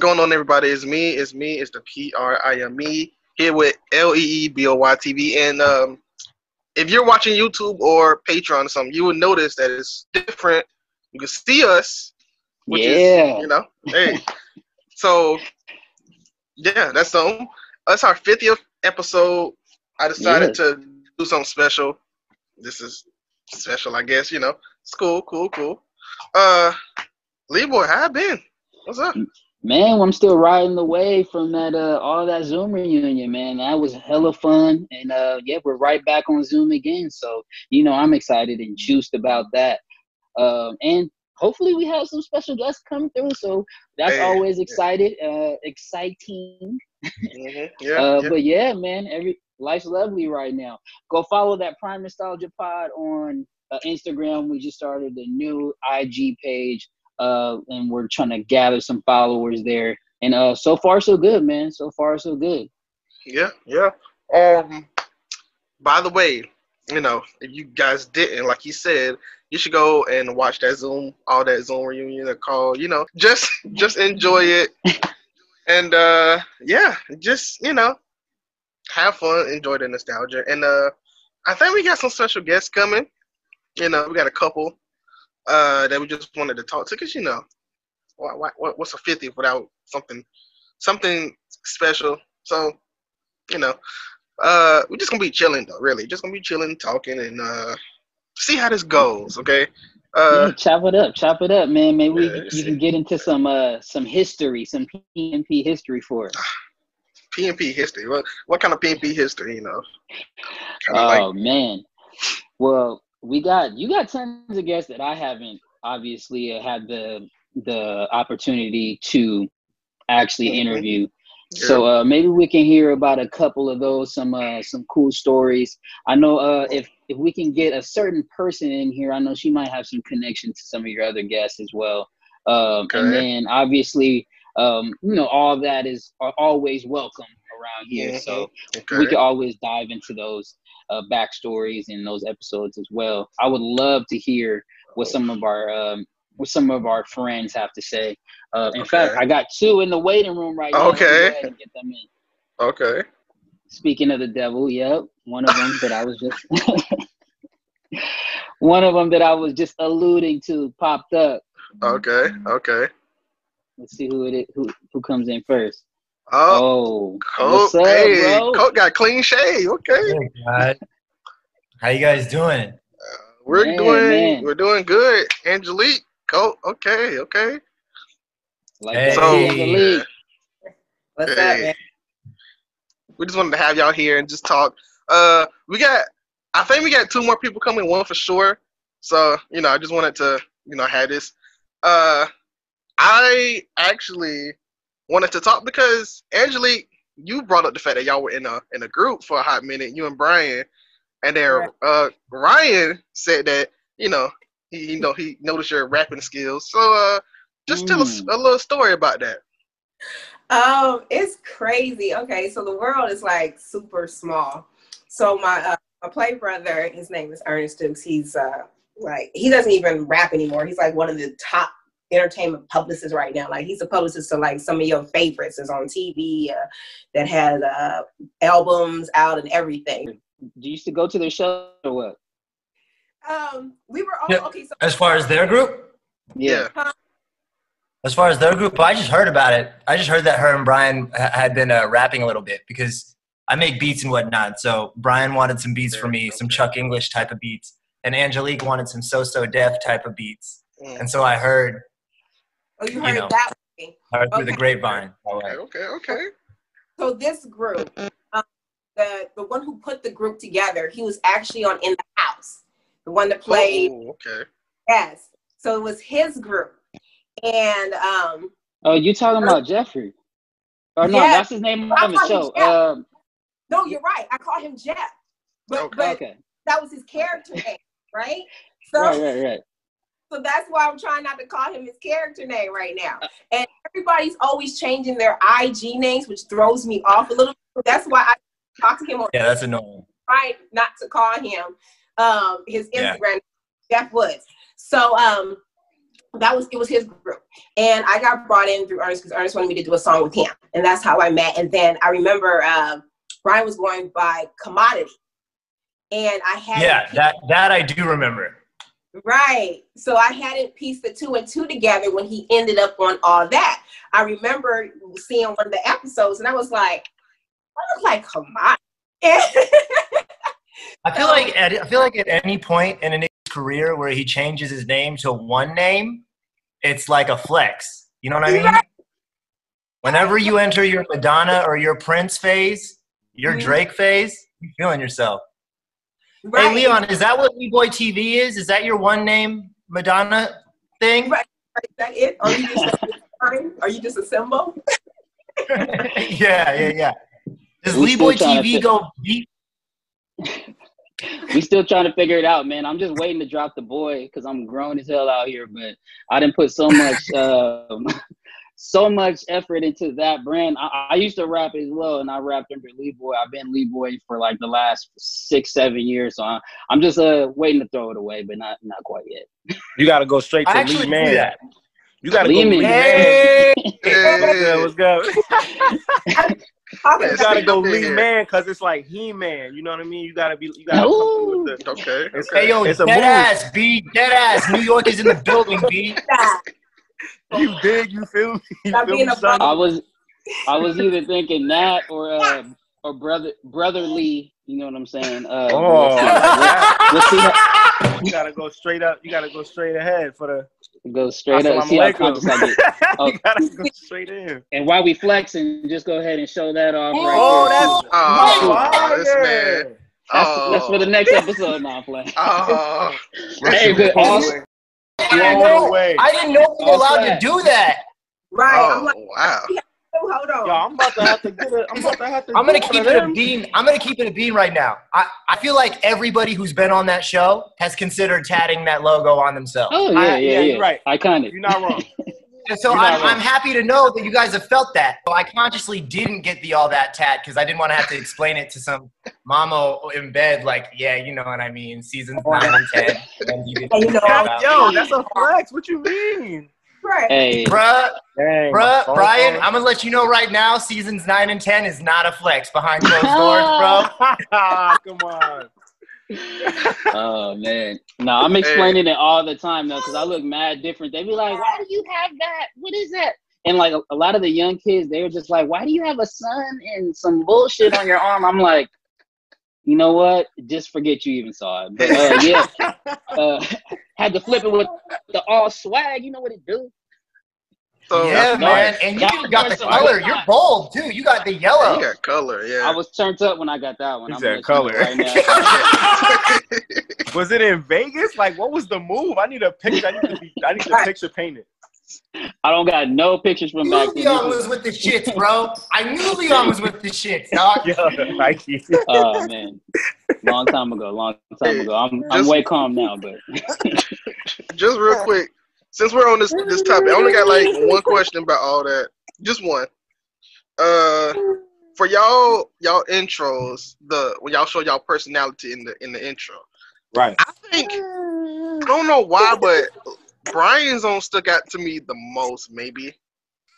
going on, everybody? It's me. It's me. It's the P R I M E here with L E E B O Y T V. And um, if you're watching YouTube or Patreon or something, you will notice that it's different. You can see us, which Yeah. is you know, hey. so yeah, that's um, that's our 50th episode. I decided Yes. to do something special. This is special, I guess. You know, it's cool, cool, cool. Uh, Lee boy, how I been? What's up? Man, I'm still riding the wave from that uh all that Zoom reunion, man. That was hella fun. And uh yeah, we're right back on Zoom again. So, you know, I'm excited and juiced about that. Um and hopefully we have some special guests come through. So that's always excited, uh exciting. hmm Yeah, uh yeah. but yeah, man, every life's lovely right now. Go follow that Prime Nostalgia Pod on uh, Instagram. We just started a new IG page. Uh, and we're trying to gather some followers there. And uh, so far so good, man. So far so good. Yeah, yeah. Um, by the way, you know, if you guys didn't, like you said, you should go and watch that Zoom, all that Zoom reunion that call. You know, just just enjoy it, and uh, yeah, just you know, have fun, enjoy the nostalgia, and uh, I think we got some special guests coming. You know, we got a couple uh that we just wanted to talk to, cause you know, what what- what's a 50th without something something special? So, you know, uh, we're just gonna be chilling though, really. Just gonna be chilling, talking, and uh, see how this goes. Okay. Uh, yeah, chop it up, chop it up, man. Maybe we, yeah, you can get into some uh some history, some PNP history for us. PNP history. What what kind of PNP history? You know, kind of Oh like man. Well, we got you got tons of guests that I haven't obviously had the the opportunity to actually interview. So uh, maybe we can hear about a couple of those, some uh, some cool stories. I know uh, if if we can get a certain person in here, I know she might have some connection to some of your other guests as well. Um, And then obviously, um, you know, all that is always welcome around here. So okay. we could always dive into those uh, backstories and those episodes as well. I would love to hear what some of our um, what some of our friends have to say. Uh, in fact, I got two in the waiting room right now. Go Okay. and get them in. okay. Speaking of the devil, yep, one of them that I was just one of them that I was just alluding to popped up. Okay. Okay. Let's see who it is, who who comes in first. Oh, Oh, Colt. what's up, hey, bro? Colt got clean shave. Okay. Hey, How you guys doing? We're Man, doing man. we're doing good. Angelique. Colt. Okay. Okay. Like Hey. that So- in. What's Hey. up, man? we just wanted to have y'all here and just talk. Uh, we got, I think we got two more people coming, one for sure. So you know, I just wanted to, you know, have this. Uh, I actually wanted to talk because Angelique, you brought up the fact that y'all were in a in a group for a hot minute, you and Brian, and then Right. uh Ryan said that you know he you know he noticed your rapping skills. So uh, just tell us Mm. a little story about that. Um, it's crazy. Okay, so the world is like super small. So my uh, my play brother, his name is Ernest Dukes. He's uh like he doesn't even rap anymore. He's like one of the top entertainment publicists right now. Like he's a publicist to like some of your favorites is on TV uh, that has uh albums out and everything. Do you used to go to their show or what? Um, we were all Yeah. okay. So As far as their group, Yeah. as far as their group, I just heard about it. I just heard that her and Brian ha- had been uh, rapping a little bit because I make beats and whatnot. So Brian wanted some beats for me, some Chuck English type of beats, and Angelique wanted some So So Def type of beats. Mm. And so I heard, oh, you you heard know. that. way. heard through the grapevine. Okay. Okay. Okay. So this group, um, the the one who put the group together, he was actually on In the House, the one that played. Oh, okay. Yes, so it was his group, and um, Oh, you talking about Jeffrey? Or no, Yeah. that's his name I on the show. Um, no, you're right. I call him Jeff, but Okay. but okay, that was his character name, right? So right, right, right. So that's why I'm trying not to call him his character name right now. And everybody's always changing their IG names, which throws me off a little. bit. That's why I talk to him on Yeah, that's annoying. Right, not to call him um his Yeah. Instagram Jeff Woods. So um that was it was his group and i got brought in through ernest because ernest wanted me to do a song with him and that's how i met and then i remember um, brian was going by commodity and i had Yeah, that that I do remember. Right so i hadn't pieced the two and two together when he ended up on all that i remember seeing one of the episodes and i was like i look like commodity I feel like at, I feel like at any point in an career where he changes his name to one name, it's like a flex. You know what I mean? Whenever you enter your Madonna or your Prince phase, your Mhm. Drake phase, you're feeling yourself. Right Hey Leon, is that what Lee Boy TV is? Is that your one name Madonna thing? Right. is that it are you just a, are you just a symbol yeah, yeah, yeah. Does We Lee Boy still trying to TV fi- go deep? we still trying to figure it out, man. I'm just waiting to drop the boy because I'm grown as hell out here. But I didn't put so much, um, so much effort into that brand. I, I used to rap as well, and I rapped under Lee Boy. I've been Lee Boy for like the last six, seven years. So I, I'm just uh waiting to throw it away, but not not quite yet. You got to go straight I to actually Lee Man. that. You got to go Lee Lee Man. Man. Hey! What's good? What's good? Talking You gotta go Lee here. Man because it's like He Man. You know what I mean? You gotta be. You gotta come with the. Okay. It's- okay. Hey yo, It's a dead move. ass, B, dead ass. New York is in the building, B. that. You dig? You feel me? You feel me, son? I was, I was either thinking that or uh, or brother brotherly. You know what I'm saying? Uh, Oh. we'll see how, You gotta go straight up. You gotta go straight ahead for the. go straight up. Assalamu See how alaikum. conscious I get. Oh. you gotta go straight in. And while we flexing, just go ahead and show that off right Oh, there. that's- too. Oh, this man. Fire. That's, Oh. that's for the next episode. Now, play. Oh. Hey, but also, I didn't know, way. I didn't know we were allowed to do that. right i'm Oh, like wow. hold on Yo, I'm about to have to get it. I'm about to have to. I'm gonna keep it of a bean. I'm gonna keep it a bean right now. I, I feel like everybody who's been on that show has considered tatting that logo on themselves. oh yeah, I- yeah, yeah, yeah. you're right. Iconic. You're not wrong. And so I'm. I'm happy to know that you guys have felt that. So I consciously didn't get the all that tat because I didn't want to have to explain it to some mama in bed. Like, yeah, you know what I mean. Seasons nine and ten. And you didn't you know, figure. Yo, that's a flex. What you mean? right Hey, Bruh, Dang, bruh, Brian, I'm gonna let you know right now. Seasons nine and ten is not a flex behind closed doors, bro. Come on. oh man. No, I'm explaining it all the time though, because I look mad different. They be like, "Why do you have that? What is that?" And like a, a lot of the young kids, they were just like, "Why do you have a sun and some bullshit on your arm?" I'm like, you know what? Just forget you even saw it. But uh, yeah, uh, had to flip it with the all swag. You know what it do? So yeah, man. nice. And you That even got the color. good You're bold too. You got the you yellow. got color, yeah. I was turned up when I got that one. He I'm said gonna let color. right now. Was it in Vegas? Like, what was the move? I need a picture. I need to be. I need the picture painted. I don't got no pictures from back then. Leon was with the shits, bro. I knew Leon was with the shits, dog. Yeah, Nike. Oh man, long time ago, long time ago. I'm I'm way calm now, but Just real quick, since we're on this this topic, I only got like one question about all that. Just one. Uh, for y'all y'all intros, the when y'all show y'all personality in the in the intro, Right. I think I don't know why, but Brian's on stuck out to me the most. Maybe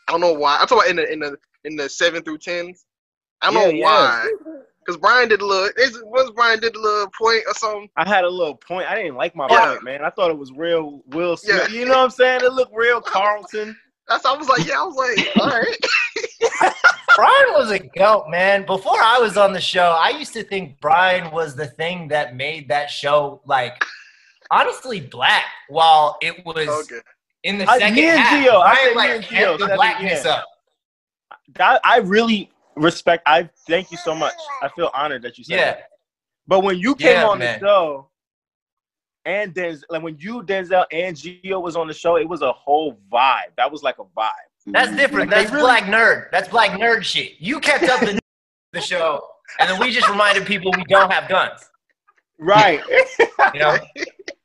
I don't know why. I'm talking about in the in the in the seven through tens. I don't Yeah, know yeah. Why. Because Brian did a little. Is was Brian did a little point or something? I had a little point. I didn't like my Yeah. point, man. I thought it was real Will Yeah. You know what I'm saying? It looked real Carlton. That's I was like, yeah, I was like, all right. Brian was a goat, man. Before I was on the show, I used to think Brian was the thing that made that show like honestly black. While it was Okay. in the I- second me and half, Gio, I Brian say me and Gio, the blackness yeah. up. I, I really respect. I thank you so much. I feel honored that you said Yeah, that. But when you came Yeah, on man. the show, and Denzel, like when you Denzel and Gio was on the show, it was a whole vibe. That was like a vibe. that's different. Like, That's really- black nerd. That's black nerd shit. You kept up the the show, and then we just reminded people we don't have guns. Right. You know,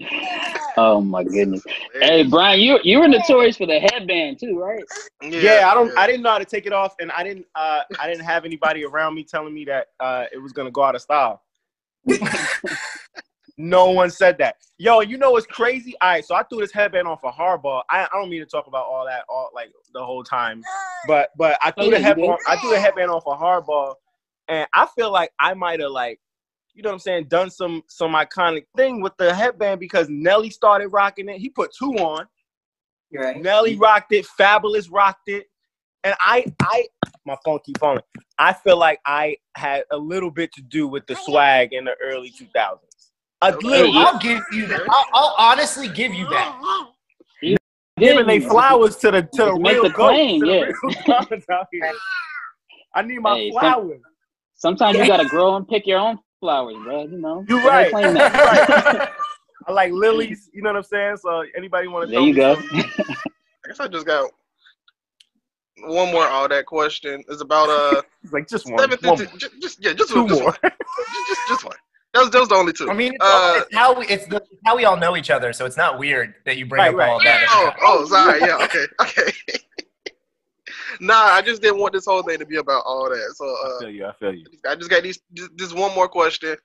oh my goodness. Hey Brian, you you were notorious for the headband too, right? yeah, I don't. I didn't know how to take it off, and I didn't. Uh, I didn't have anybody around me telling me that uh, it was gonna go out of style. No one said that. Yo, you know what's crazy? All right, so I threw this headband on for hardball. I, I don't mean to talk about all that all like the whole time, but but I threw Oh, the headband. did. I threw the headband on for hardball, and I feel like I might have like, you know what I'm saying, done some some iconic thing with the headband because Nelly started rocking it. He put two on. Right. Nelly rocked it. Fabolous rocked it. And I, I, my phone keep falling. I feel like I had a little bit to do with the swag in the early 2000s. A little. I'll give you that. I'll, I'll honestly give you that. Giving they flowers to the to the real the goats, claim, to the yeah. real out here. I need my Hey, some- flowers. Sometimes you gotta grow and pick your own flowers, bro. You know. You're right. that. right. I like lilies. You know what I'm saying? So anybody want to? there you go. I guess I just got one more all that question. is about uh Like just one. seventh one and just, just yeah, just two just more. One. Just, just one. That was, that was the only two. I mean, it's, Uh, it's how we it's, the, how we all know each other, so it's not weird that you bring Right, up right. all that. oh, oh, sorry. Yeah, okay, okay. Nah, I just didn't want this whole thing to be about all that. So I uh, feel you. I feel you. I just got these. Just this one more question.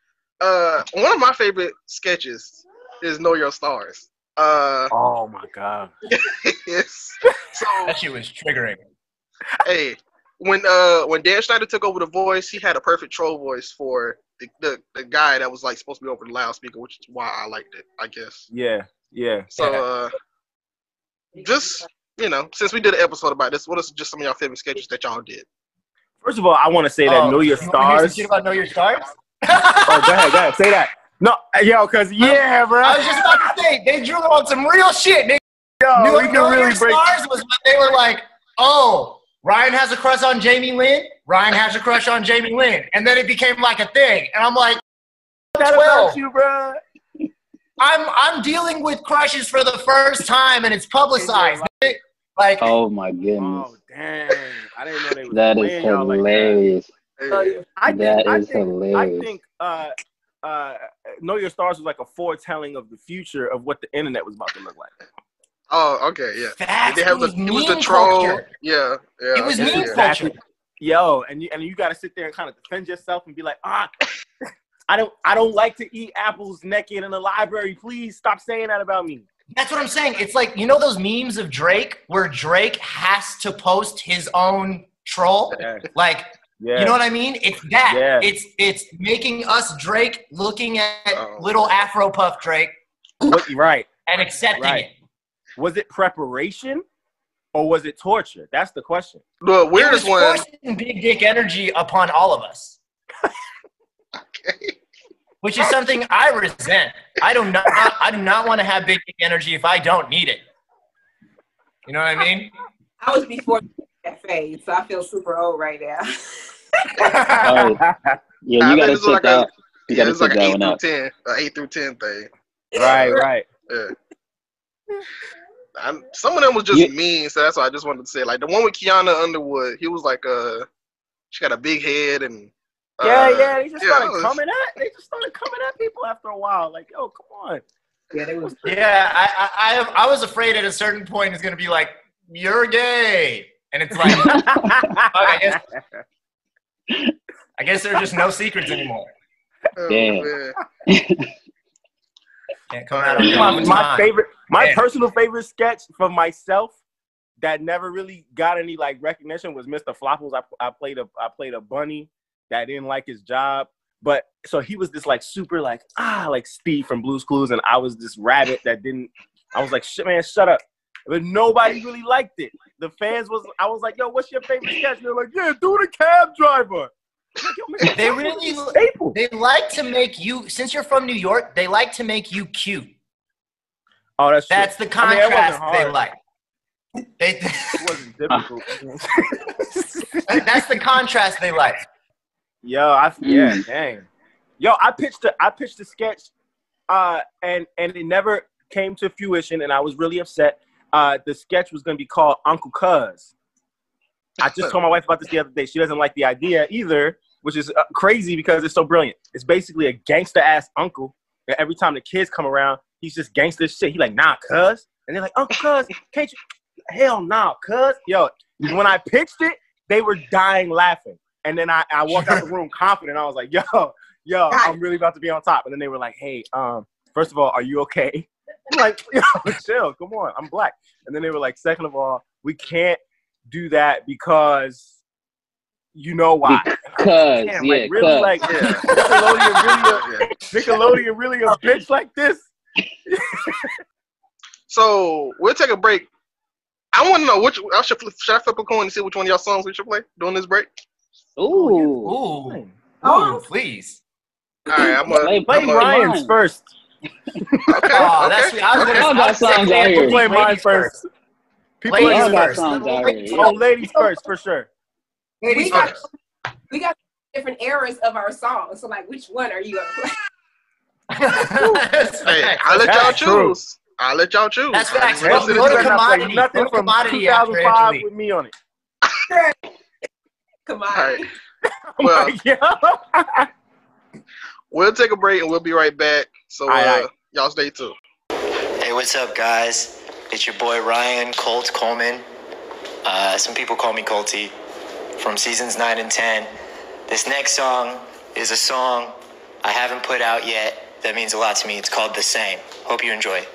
Uh, one of my favorite sketches is "Know Your Stars." Uh, Oh my god. yes. So That shit was triggering. hey, when uh when Dan Schneider took over the voice, he had a perfect troll voice for the, the, the guy that was like supposed to be over the loudspeaker, which is why I liked it, I guess. Yeah. Yeah. So Yeah. uh just you know, since we did an episode about this, what is just some of y'all favorite sketches that y'all did? First of all, I want to say that Oh, know your you wanna hear some stars. shit about know your stars? Oh, go ahead, go ahead. Say that. No, yo, cause yeah, bro. I was just about to say they drew on some real shit. They Yo, New, we can Know Your really break. Stars was when they were like, oh, Ryan has a crush on Jamie Lynn. Ryan has a crush on Jamie Lynn, and then it became like a thing. And I'm like, That 12. you, bro. I'm I'm dealing with crushes for the first time, and it's publicized. Like, oh my goodness, Oh damn! I didn't know they was that is playing y'all like that. hilarious. I think, That I is think, I think uh, uh, Know Your Stars was like a foretelling of the future of what the internet was about to look like. oh, okay, yeah. facts. They have it the was it was the troll. culture. Yeah, yeah. It was okay, meme yeah. culture. Yo, and you and you got to sit there and kind of defend yourself and be like, ah, I don't, I don't like to eat apples naked in the library. Please stop saying that about me. That's what I'm saying. It's like you know those memes of Drake where Drake has to post his own troll. Yeah, Like, yeah. you know what I mean? It's that. Yeah. It's it's making us Drake looking at Oh. little Afro Puff Drake What- right? and accepting Right. it. Was it preparation or was it torture? That's the question. The It was weirdest one. forcing big dick energy upon all of us, Okay. Which is something I resent. I do not. I do not want to have big dick energy if I don't need it. You know what I mean? I was before that phase, so I feel super old right now. Oh, Yeah, you gotta it's sit like that. a- You Yeah, gotta it's like an that eight one through out. ten, an eight through ten thing. right, right. Yeah. I'm, some of them was just You- mean, so that's why I just wanted to say. Like the one with Kianna Underwood, he was like, uh, she got a big head and. Uh, Yeah, yeah. They just yeah, started it was- coming at. They just started coming at people after a while. Like, yo, come on. Yeah, they was. Yeah, I, I, I, I was afraid at a certain point it's gonna be like, "You're gay," and it's like, I guess- I guess there are just no secrets anymore. Oh, Damn. Can't come out Yeah. my, my favorite, my Yeah. personal favorite sketch for myself that never really got any like recognition was Mr. Flopples. I, I played a I played a bunny that didn't like his job, but so he was this like super like ah like Steve from Blue's Clues, and I was this rabbit that didn't. I was like, shit, man, shut up. But nobody really liked it. The fans was. I was like, yo, what's your favorite sketch? They're like, yeah, do the cab driver. Like. They really- staple. They like to make you, since you're from New York, they like to make you cute. Oh, that's true. That's the I mean, contrast they like. They, It wasn't difficult. that's the contrast they like. Yo, I yeah, Mm. dang. Yo, I pitched a I pitched a sketch, uh, and and it never came to fruition, and I was really upset. Uh, the sketch was gonna be called Uncle Cuz. I just told my wife about this the other day. She doesn't like the idea either, which is uh, crazy because it's so brilliant. It's basically a gangster ass uncle. And every time the kids come around, he's just gangster shit. He like, nah, cuz, and they're like, Uncle Cuz, can't you? Hell no, cuz. Yo, when I pitched it, they were dying laughing. And then I, I walked out the room confident. I was like, yo, yo, I'm really about to be on top. And then they were like, hey, um, first of all, are you okay? I'm like, yo, chill, come on, I'm black. And then they were like, second of all, we can't do that because you know why. Cause Damn, yeah, like really, cause. like Yeah. Nickelodeon really, a, Nickelodeon really a bitch like this. So we'll take a break. I want to know which. I should, flip, should I flip a coin to see which one of y'all songs we should play during this break? Oh, ooh. Ooh, ooh, Oh. please. All right, I'm gonna Play- Play I'm gonna- Ryan's mine. first. Okay, Oh, that's okay. sweet. I was gonna, Y'all I was gonna songs say out here. Play ladies mine first. People Ladies Y'all are got first. songs out here. Oh, ladies first for sure. Ladies We got- first. We got different eras of our songs. So like, which one are you gonna play? Hey. I'll let y'all That's true. choose. I'll let y'all choose. That's facts. I Go- go to to this. better not play commodity. Nothing Go to from commodity 2005 with me on it. Come on. All right. Well- like. We'll take a break and we'll be right back. So uh, Aye, aye. y'all stay tuned. Hey, what's up, guys? It's your boy Ryan Colt Coleman. Uh, some people call me Colty from seasons 9 and 10. This next song is a song I haven't put out yet that means a lot to me. It's called The Same. Hope you enjoy.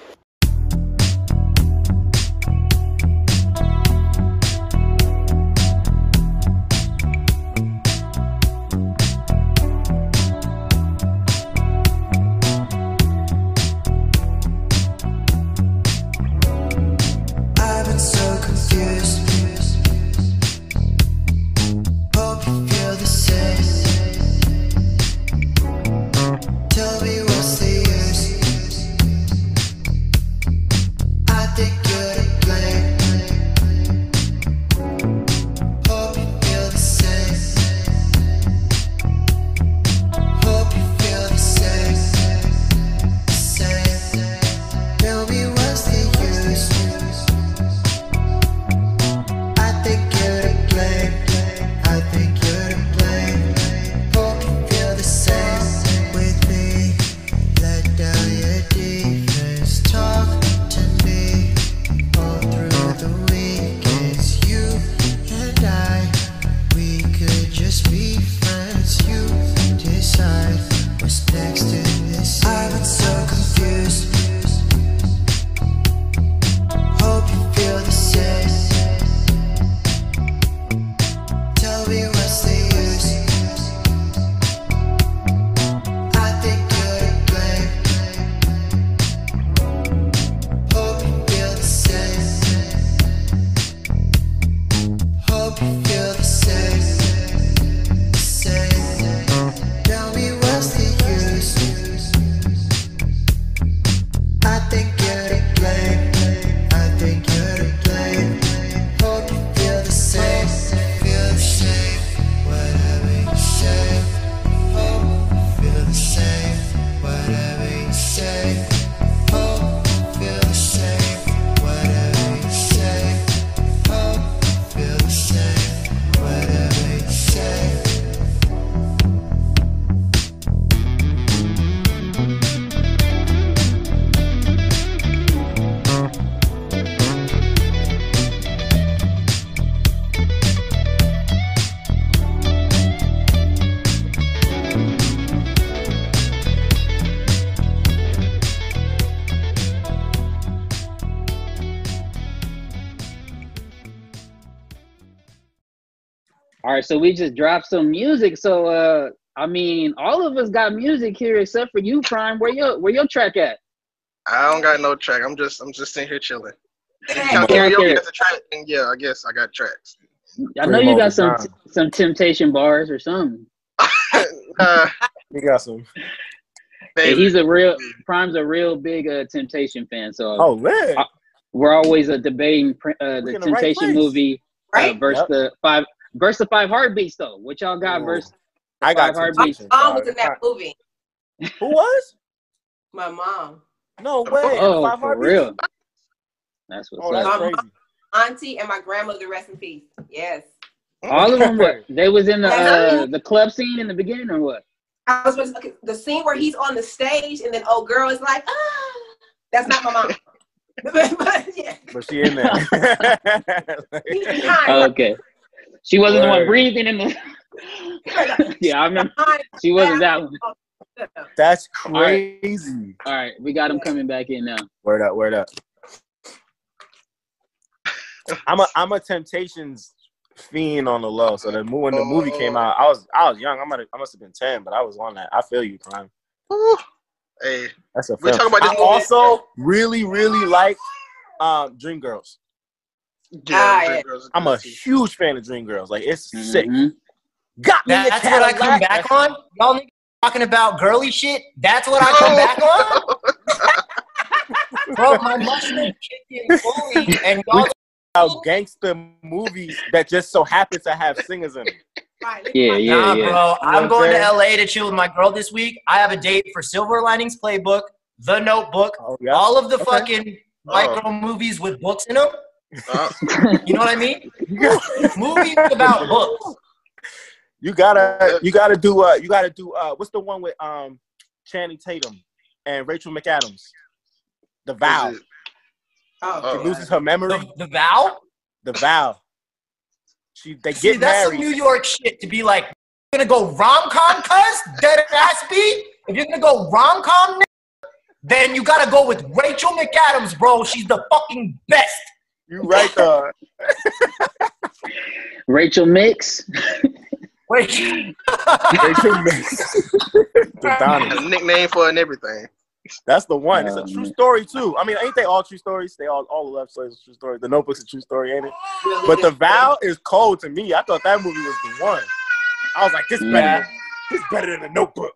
So we just dropped some music. So uh I mean, all of us got music here except for you, Prime. Where your where your track at? I don't got no track. I'm just I'm just sitting here chilling. Yeah. Y'all Okay, karaoke okay. has a track, and yeah, I guess I got tracks. I know you got some Time. some temptation bars or something. uh, You got some. Hey, he's a real Prime's a real big uh, temptation fan. So Oh, man. Uh, we're always uh, debating uh, the in the right temptation movie uh, Right? versus Yep. the five versus the five heartbeats though. What y'all got Ooh. versus I got Five Heartbeats. My mom was in that movie. Who was? My mom, No way. Oh, Five for Heartbeats? real? That's what's Oh, that's up. up. crazy. auntie, and my grandmother. Rest in peace. Yes. All of them were they was in the uh, the club scene in the beginning or what? I was supposed okay, the scene where he's on the stage and then old girl is like, ah, that's not my mom. but, but, yeah, But she in there. behind. Oh, okay. She wasn't the one breathing in the yeah, I remember she wasn't that one. That's crazy. All right, we got him coming back in now. Word up, word up. I'm a I'm a Temptations fiend on the low. So the mo- when the movie came out, I was I was young. I might I must have been ten, but I was on that. I feel you, Prime. Woo. Hey, That's a We film. talking about this I movie- also really really like um, Dreamgirls. Yeah, Ah, Dream yeah. Girls is I'm a huge fan of Dreamgirls. Like it's sick. Mhm. Got me That's what I come Cadillac. back on. Y'all niggas talking about girly shit. That's what I come back on. Bro, my mushroom chicken fully, and y'all About gangster movies that just so happen to have singers in them. Yeah, yeah, nah, yeah. bro. I'm going I'm to LA to chill with my girl this week. I have a date for Silver Linings Playbook, The Notebook, Oh yeah. all of the Okay. fucking white Oh. girl movies with books in them. Uh, You know what I mean? movies about books. You gotta you gotta do uh you gotta do uh what's the one with um Channing Tatum and Rachel McAdams? The Vow. Oh, She loses her memory. The, the vow. The Vow. She they See, get that's some. New York shit to be like, you're gonna go rom com, cuz dead ass beat. If you're gonna go rom com, then you gotta go with Rachel McAdams, bro. She's the fucking best. You right there. Rachel Mix. Rachel. Rachel Mix. The Donnie. nickname for and everything. That's the one. It's a Oh, true story too. I mean, ain't they all true stories? They all all the love stories are true stories. The Notebook's a true story, ain't it? But the. Vow is cold to me. I thought that movie was the one. I was like, this better. Yeah. Than, this better than the Notebook.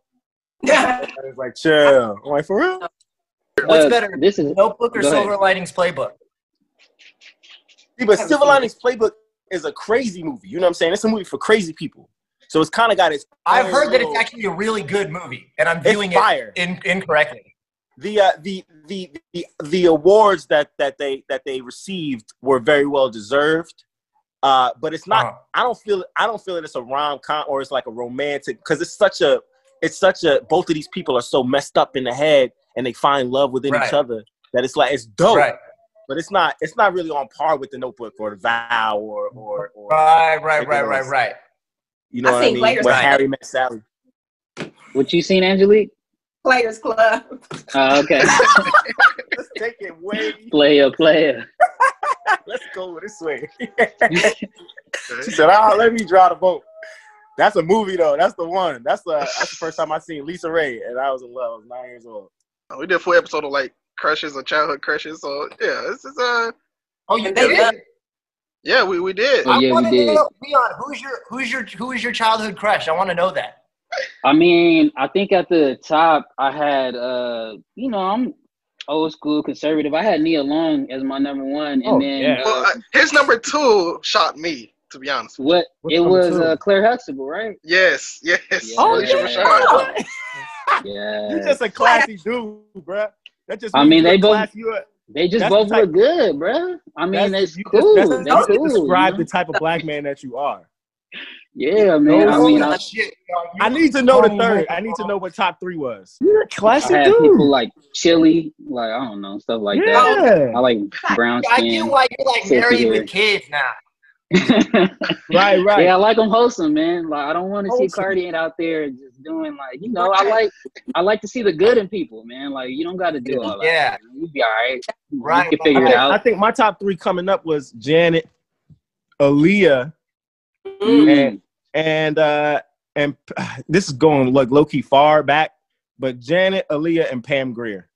I was like, chill. I'm like, for real? What's Uh, better, This is Notebook or Go ahead. Silver Linings Playbook? See, but Silver. Linings Playbook is a crazy movie. You know what I'm saying? It's a movie for crazy people. So it's kind of got its. I've heard that it's actually a really good movie, and I'm viewing it in, incorrectly. the uh, the the the the awards that that they that they received were very well deserved. Uh, but it's not. Uh-huh. I don't feel. I don't feel that it's a rom com or it's like a romantic because it's such a. It's such a. Both of these people are so messed up in the head and they find love within Right. each other that it's like it's dope. Right, But it's not. It's not really on par with the Notebook or the Vow or or, or right, right, right, right, right. you know I what I mean? Players Where Harry met Sally. what you seen, Angelique? Players Club. Oh, okay. Let's take it way. player, player. Let's go this way. She said, "Ah, let me draw the vote." That's a movie though. That's the one. That's the that's the first time I seen LisaRaye, and I was in love. I was nine years old. We did a full episode of like crushes or childhood crushes. So yeah, this is uh Oh, you did? love- yeah, we, we did. Oh, I yeah, we want to did. know, Leon, who's your who's your who is your childhood crush? I want to know that. I mean, I think at the top I had uh, you know, I'm old school conservative. I had Nia Long as my number one, and Oh, then yeah. uh, Well, uh, his number two shot me, to be honest. what What's it was uh, Claire Huxtable, right? Yes, yes. Yeah. Oh, Phylicia yeah. Rashad. Yeah, You just a classy dude, bruh. That just I mean, they both- class- you a- they just both the look good, bruh. I mean, that's- it's you just- cool. that's- That's that's cool. Describe the type of black man that you are. Yeah, man. I mean, I, shit, I need to know the third. I need to know what top three was. I had people like chili, like I don't know, stuff like that. I like brown skin. I get skin. why you're like Sexy married with kids now. Right, right. Yeah, I like them wholesome, man. Like I don't want to see Wholesome. Cardi out there just doing like you know. I like I like to see the good in people, man. Like you don't got to do all that. Yeah. you be all right. Right, You can figure I it think, out. I think my top three coming up was Janet, Aaliyah, Mm. and uh and this is going like low key far back, but Janet, Aaliyah, and Pam Grier.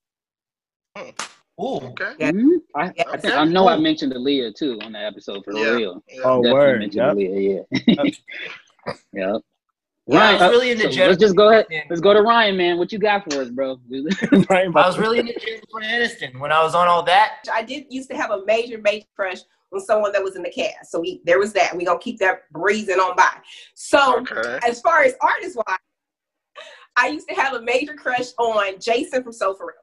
Ooh. Okay. Yeah. Mhm. I, I, think, I know I mentioned Aaliyah too on the episode for Yeah. real. Yeah. Oh, Definitely word. mentioned Yep. Aaliyah. Yeah. yep. Yeah, I was really into so Jennifer. let's just go ahead. Aniston. Let's go to Ryan, man. What you got for us, bro? Right, I was really into Jennifer Aniston when I was on all that. I did used to have a major, major crush on someone that was in the cast. So we there was that. We gonna keep that breezing on by. So Okay. as far as artist wise, I used to have a major crush on Jason from Soul For Real.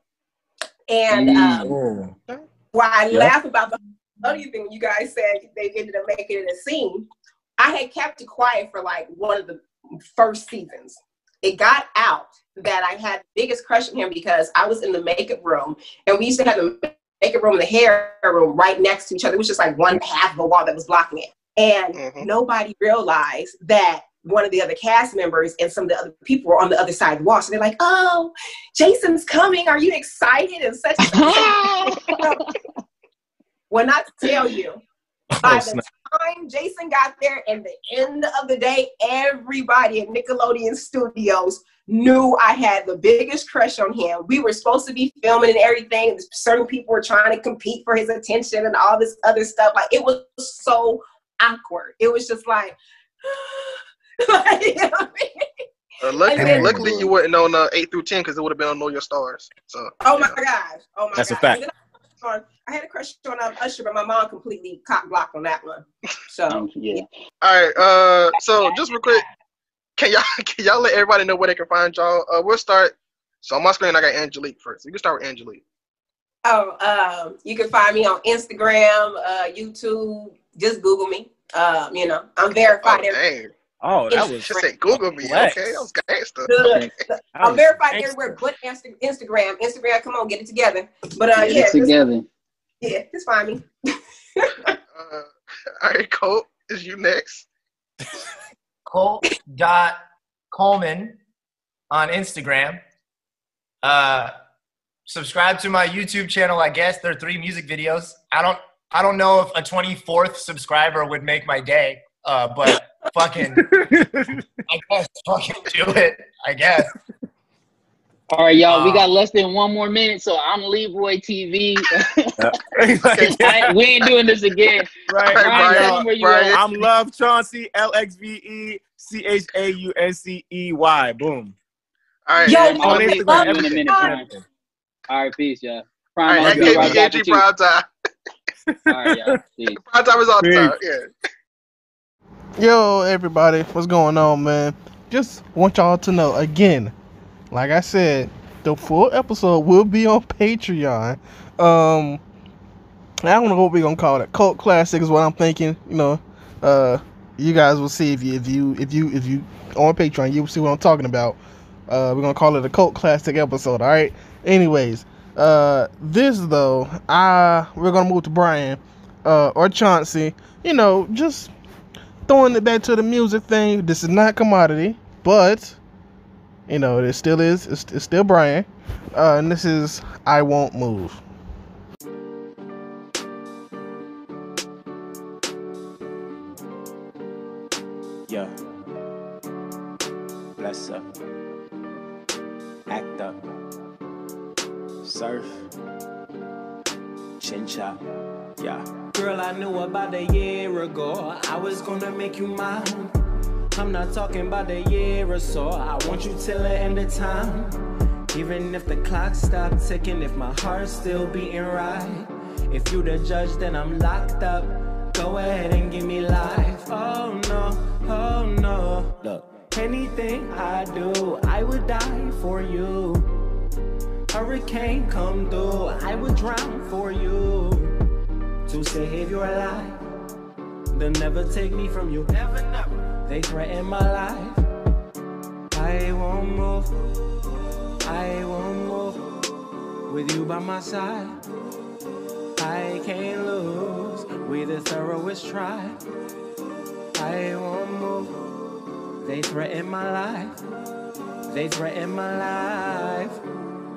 And Mm. um, why I Yeah. laugh about the other thing you guys said they ended up making it a scene. I had kept it quiet for like one of the first seasons. It got out that I had the biggest crush on him because I was in the makeup room and we used to have the makeup room and the hair room right next to each other. It was just like one half of a wall that was blocking it. And Mhm. nobody realized that one of the other cast members and some of the other people were on the other side of the wall. So they're like, "Oh, Jason's coming. Are you excited?" And such. when I tell you, by the time Jason got there and the end of the day, everybody at Nickelodeon Studios knew I had the biggest crush on him. We were supposed to be filming and everything. and Certain people were trying to compete for his attention and all this other stuff. Like it was so awkward. It was just like, like, you know I mean? Uh, luckily, then- luckily you wasn't on uh, eight through ten because it would have been on Know Your Stars. So Oh my gosh. Oh my That's a fact. I, I had a crush on um, Usher, but my mom completely cock blocked on that one. So Um, yeah. all right, uh, so just real quick, can y'all can y'all let everybody know where they can find y'all? Uh, we'll start. So on my screen, I got Angelique first. You can start with Angelique. Oh, um, you can find me on Instagram, uh, YouTube. Just Google me. Um, you know, I'm Oh verified. every- dang, Oh, that was she said Google me. Flex. Okay, that was gangster. Good. I'm was verified gangsta. everywhere but Instagram. Instagram, come on, get it together. But uh, Get yeah, it just, together. yeah, just find me. Uh, all right, Colt, is you next? Colt dot Coleman on Instagram. Uh, subscribe to my YouTube channel. I guess there are three music videos. I don't I don't know if a 24th subscriber would make my day. Uh, but fucking I guess fucking do it. I guess. All right, y'all. we Uh, got less than one more minute, so I'm Lee Boy TV. Like, I- we ain't doing this again. right, Hey, Brian, right, y'all. where you Brian. I'm Love Chauncey, L X V E C H A U N C E Y. Boom. All right, Yo, and- I'll on be Instagram, back in a everything. minute, Brian. All right, peace, y'all. all Prime, right, I'll be right back AKB with you. Prime Time. All right, y'all. Peace. Prime Time is all the Peace. time. Yeah. Yo, everybody, what's going on, man? Just want y'all to know again, like I said, the full episode will be on Patreon. Um, I don't know what we're gonna call it. Cult classic is what I'm thinking. You know, uh, you guys will see if you if you if you if you on Patreon, you will see what I'm talking about. Uh, we're gonna call it a cult classic episode. All right. Anyways, uh, this though, I we're gonna move to Brian, uh, or Chauncey. You know, just throwing it back to the music thing. This is not commodity, but you know, it still is. It's, it's still Brian, uh, and this is I won't move. Gonna make you mine. I'm not talking about a year or so. I want you till the end of time. Even if the clock stopped ticking, if my heart's still beating right. If you the judge, then I'm locked up. Go ahead and give me life. Oh no, oh no. Look, anything I do, I would die for you. Hurricane come through, I would drown for you. To save your life, they'll never take me from you. Never, never. They threaten my life. I won't move. I won't move. With you by my side, I can't lose. We the thoroughest try. I won't move. They threaten my life. They threaten my life.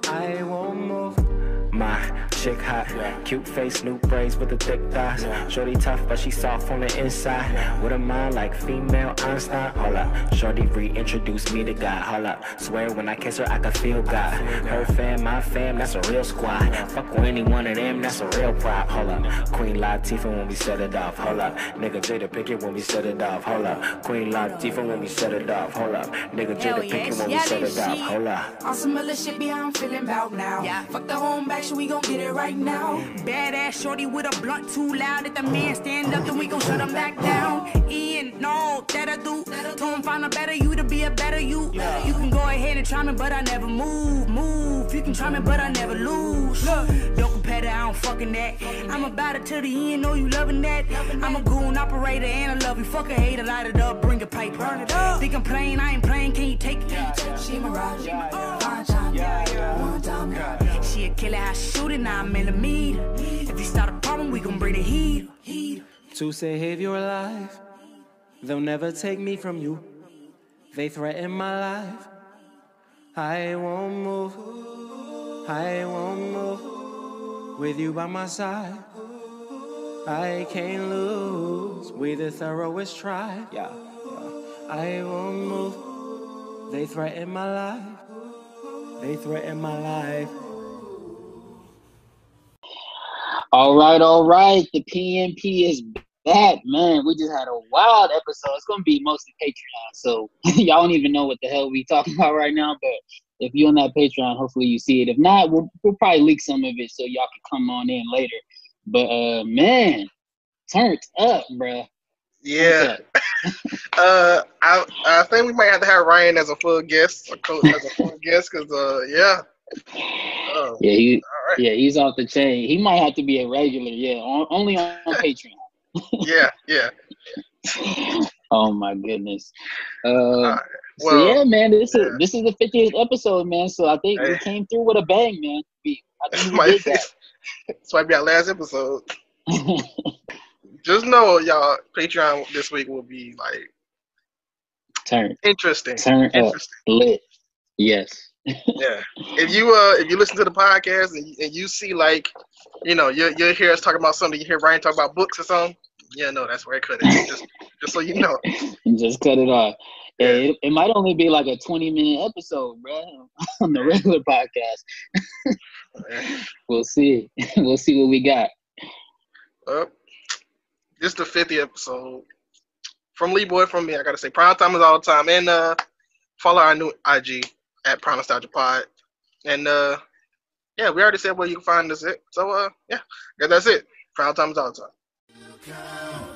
I won't move. My chick hot, cute face, new braids with the thick thighs. Shorty tough, but she soft on the inside. With a mind like female Einstein. Hold up, Shorty reintroduced me to God. Hold up, swear when I kiss her, I can feel God. Her fam, my fam, that's a real squad. Fuck with any one of them, that's a real prop. Hold up, Queen Latifah when we set it off. Hold up, nigga Jada Pickett when we set it off. Hold up, Queen Latifah when we set it off. Hold up, nigga Hell Jada Pickett yes, when we set it off. shit. Hold up. On some other shit, be how I'm feeling about now. Yeah. Fuck the home back, so we gon' get it right now. Badass shorty with a blunt too loud. If the man stand up, then we gon' shut him back down. Ian, no, that I do. Told him find a better you to be a better you. You can go ahead and try me, but I never move. Move. You can try me, but I never lose. Look, don't compare that, I don't fucking that. I'm about it to the end, know you loving that. I'm a goon operator and I love you. Fuck a hater, light it up, bring a pipe. Burn it up. Think I'm playing, I ain't playing, can you take it? She mirage, fine time, one time. She a killer, I shoot it, nine millimeter. If you start a problem, we gon' bring the heat. heat. To save your life, they'll never take me from you. They threaten my life. I won't move. I won't move. With you by my side. I can't lose. We the thoroughest try. Yeah. yeah. I won't move. They threaten my life. They threaten my life. All right, all right. The PNP is back, man. We just had a wild episode. It's gonna be mostly Patreon, so y'all don't even know what the hell we talking about right now. But if you're on that Patreon, hopefully you see it. If not, we'll, we'll probably leak some of it so y'all can come on in later. But uh, man, turned up, bruh. Yeah. uh, I I think we might have to have Ryan as a full guest, a coach as a full guest, cause uh, yeah. Oh, Yeah, he, right. yeah, he's off the chain. He might have to be a regular. Yeah, on, only on Patreon. Yeah, yeah. Oh my goodness. Uh, Alright, so well, yeah, man, this yeah. is this is the 50th episode, man. So I think we came through with a bang, man. We, I think we might, did this might be our last episode. Just know, y'all, Patreon this week will be like turn, interesting. turn up, Interesting. lit. Yes. Yeah. If you uh if you listen to the podcast and you, and you see like, you know, you you hear us talking about something, you hear Ryan talk about books or something, yeah, no, that's where I cut it. Just just so you know. Just cut it off. Yeah, it, it might only be like a 20 minute episode, bro, on the regular podcast. We'll see. we'll see what we got. Well, this is the 50th episode. From Lee Boy, from me, I gotta say prime time is all the time. And uh follow our new IG at Prime Nostalgia Pod. And uh yeah, we already said where you can find us at. So uh yeah, guess that's it. Prime time is all the time.